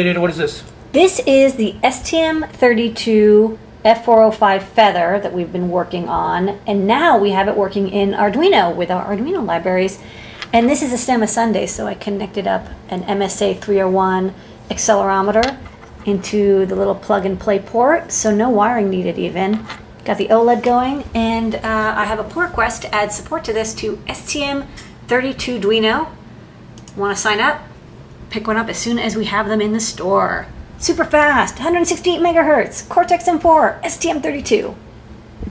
What is this? This is the STM32 F405 Feather that we've been working on, and now we have it working in Arduino with our Arduino libraries. And this is a STEMMA Sunday, so I connected up an MSA 301 accelerometer into the little plug and play port, so no wiring needed even. Got the OLED going, and uh, I have a pull request to add support to this to STM32 Duino. Want to sign up? Pick one up as soon as we have them in the store. Super fast, 168 megahertz, Cortex M4, STM32.